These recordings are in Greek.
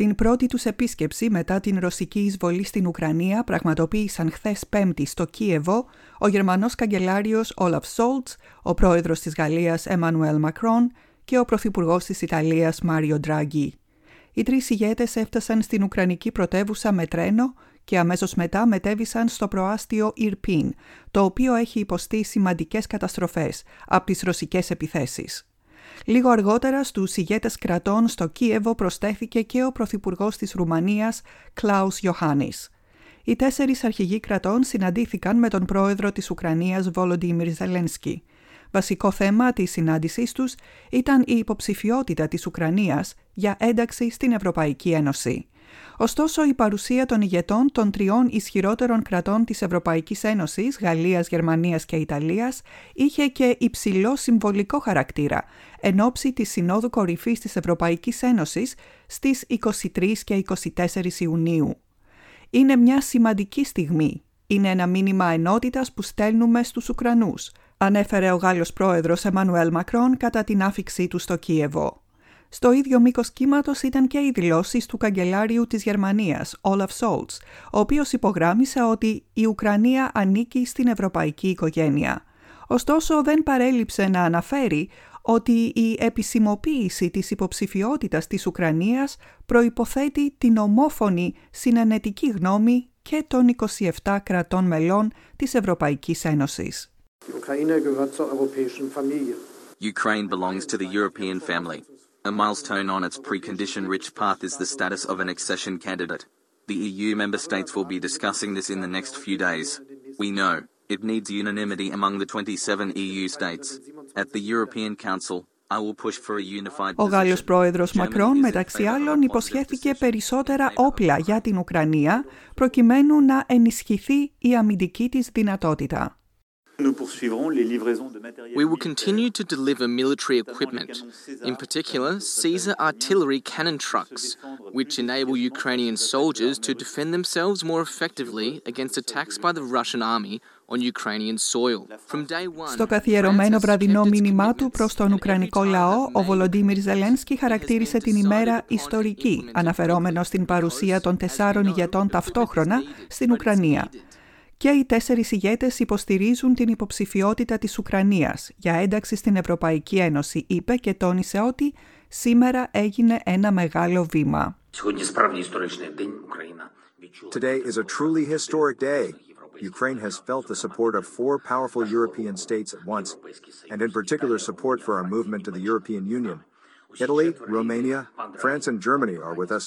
Την πρώτη τους επίσκεψη μετά την ρωσική εισβολή στην Ουκρανία πραγματοποίησαν χθες Πέμπτη στο Κίεβο ο Γερμανός καγκελάριος Όλαφ Σόλτς, ο πρόεδρος της Γαλλίας Εμμανουέλ Μακρόν και ο πρωθυπουργός της Ιταλίας Μάριο Ντράγκη. Οι τρεις ηγέτες έφτασαν στην Ουκρανική πρωτεύουσα με τρένο και αμέσως μετά μετέβησαν στο προάστιο Ιρπίν, το οποίο έχει υποστεί σημαντικές καταστροφές από τις ρωσικές επιθέσεις. Λίγο αργότερα στους ηγέτες κρατών στο Κίεβο προστέθηκε και ο Πρωθυπουργός της Ρουμανίας Κλάους Ιωάννης. Οι τέσσερις αρχηγοί κρατών συναντήθηκαν με τον πρόεδρο της Ουκρανίας Βόλοντιμιρ Ζελένσκι. Βασικό θέμα της συνάντησής τους ήταν η υποψηφιότητα της Ουκρανίας για ένταξη στην Ευρωπαϊκή Ένωση. Ωστόσο, η παρουσία των ηγετών των τριών ισχυρότερων κρατών της Ευρωπαϊκής Ένωσης, Γαλλίας, Γερμανίας και Ιταλίας, είχε και υψηλό συμβολικό χαρακτήρα, εν ώψη της Συνόδου Κορυφής της Ευρωπαϊκής Ένωσης στις 23 και 24 Ιουνίου. Είναι μια σημαντική στιγμή. Είναι ένα μήνυμα ενότητας που στέλνουμε στους Ουκρανούς, ανέφερε ο Γάλλος πρόεδρος Εμμανουέλ Μακρόν κατά την άφηξή του στο Κίεβο. Στο ίδιο μήκος κύματος ήταν και οι δηλώσεις του καγκελάριου της Γερμανίας, Όλαφ Σόλτς, ο οποίος υπογράμμισε ότι η Ουκρανία ανήκει στην ευρωπαϊκή οικογένεια. Ωστόσο, δεν παρέλειψε να αναφέρει ότι η επισημοποίηση της υποψηφιότητας της Ουκρανίας προϋποθέτει την ομόφωνη συνενετική γνώμη και των 27 κρατών μελών της Ευρωπαϊκής Ένωσης. Ukraine belongs to the European family. A milestone on its precondition rich path is the status of an accession candidate. The EU member states will be discussing this in the next few days. We know it needs unanimity among the 27 EU states. At the European Council, I will push for a unified Ο Γάλλος πρόεδρος Μακρόν, μεταξύ άλλων, υποσχέθηκε περισσότερα όπλα για την Ουκρανία, προκειμένου να ενισχυθεί η αμυντική της δυνατότητα. We will continue to deliver military equipment, in particular Caesar artillery cannon trucks, which enable Ukrainian soldiers to defend themselves more effectively against attacks by the Russian army on Ukrainian soil. From day one, Στο καθιερωμένο βραδινό μήνυμά του προς τον Ουκρανικό λαό, ο Βολοντίμιρ Ζελένσκι χαρακτήρισε την ημέρα ιστορική, αναφερόμενο στην παρουσία των τεσσάρων ηγετών ταυτόχρονα στην Ουκρανία και οι τέσσερις ηγέτες υποστηρίζουν την υποψηφιότητα της Ουκρανίας για ένταξη στην Ευρωπαϊκή Ένωση, είπε και τόνισε ότι σήμερα έγινε ένα μεγάλο βήμα. Today is a truly historic day. Ukraine has felt the support of four powerful European states at once, and in particular support for our movement to the European Union. Italy, Romania, France, and Germany are with us,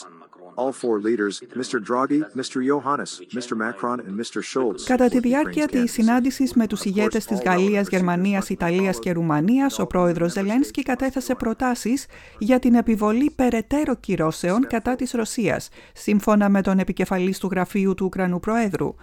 all four leaders, Mr. Draghi, Mr. Johannes, Mr. Macron and Mr. Schulz. Κατά τη διάρκεια της συνάντησης με τους ηγέτες της Γαλλίας, Γερμανίας, Ιταλίας και Ρουμανίας, ο πρόεδρος Ζελένσκι κατέθεσε προτάσεις για την επιβολή περαιτέρω κυρώσεων κατά της Ρωσίας, σύμφωνα με τον επικεφαλής του γραφείου του Ουκρανού Προέδρου.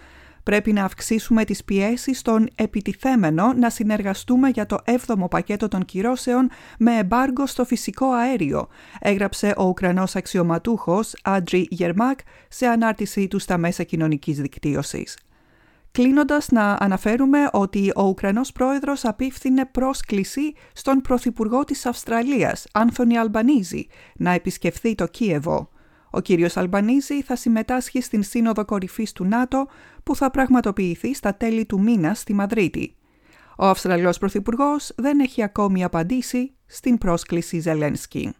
Πρέπει να αυξήσουμε τις πιέσεις στον επιτιθέμενο να συνεργαστούμε για το 7ο πακέτο των κυρώσεων με εμπάργκο στο φυσικό αέριο, έγραψε ο Ουκρανός αξιωματούχος Άντρι Γερμάκ σε ανάρτησή του στα μέσα κοινωνικής δικτύωσης. Κλείνοντας να αναφέρουμε ότι ο Ουκρανός πρόεδρος απίφθινε πρόσκληση στον Πρωθυπουργό της Αυστραλίας, Άνθονι Αλμπανίζη, να επισκεφθεί το Κίεβο. Ο κύριος Αλμπανίζη θα συμμετάσχει στην Σύνοδο Κορυφής του ΝΑΤΟ που θα πραγματοποιηθεί στα τέλη του μήνα στη Μαδρίτη. Ο Αυστραλός Πρωθυπουργός δεν έχει ακόμη απαντήσει στην πρόσκληση Ζελένσκι.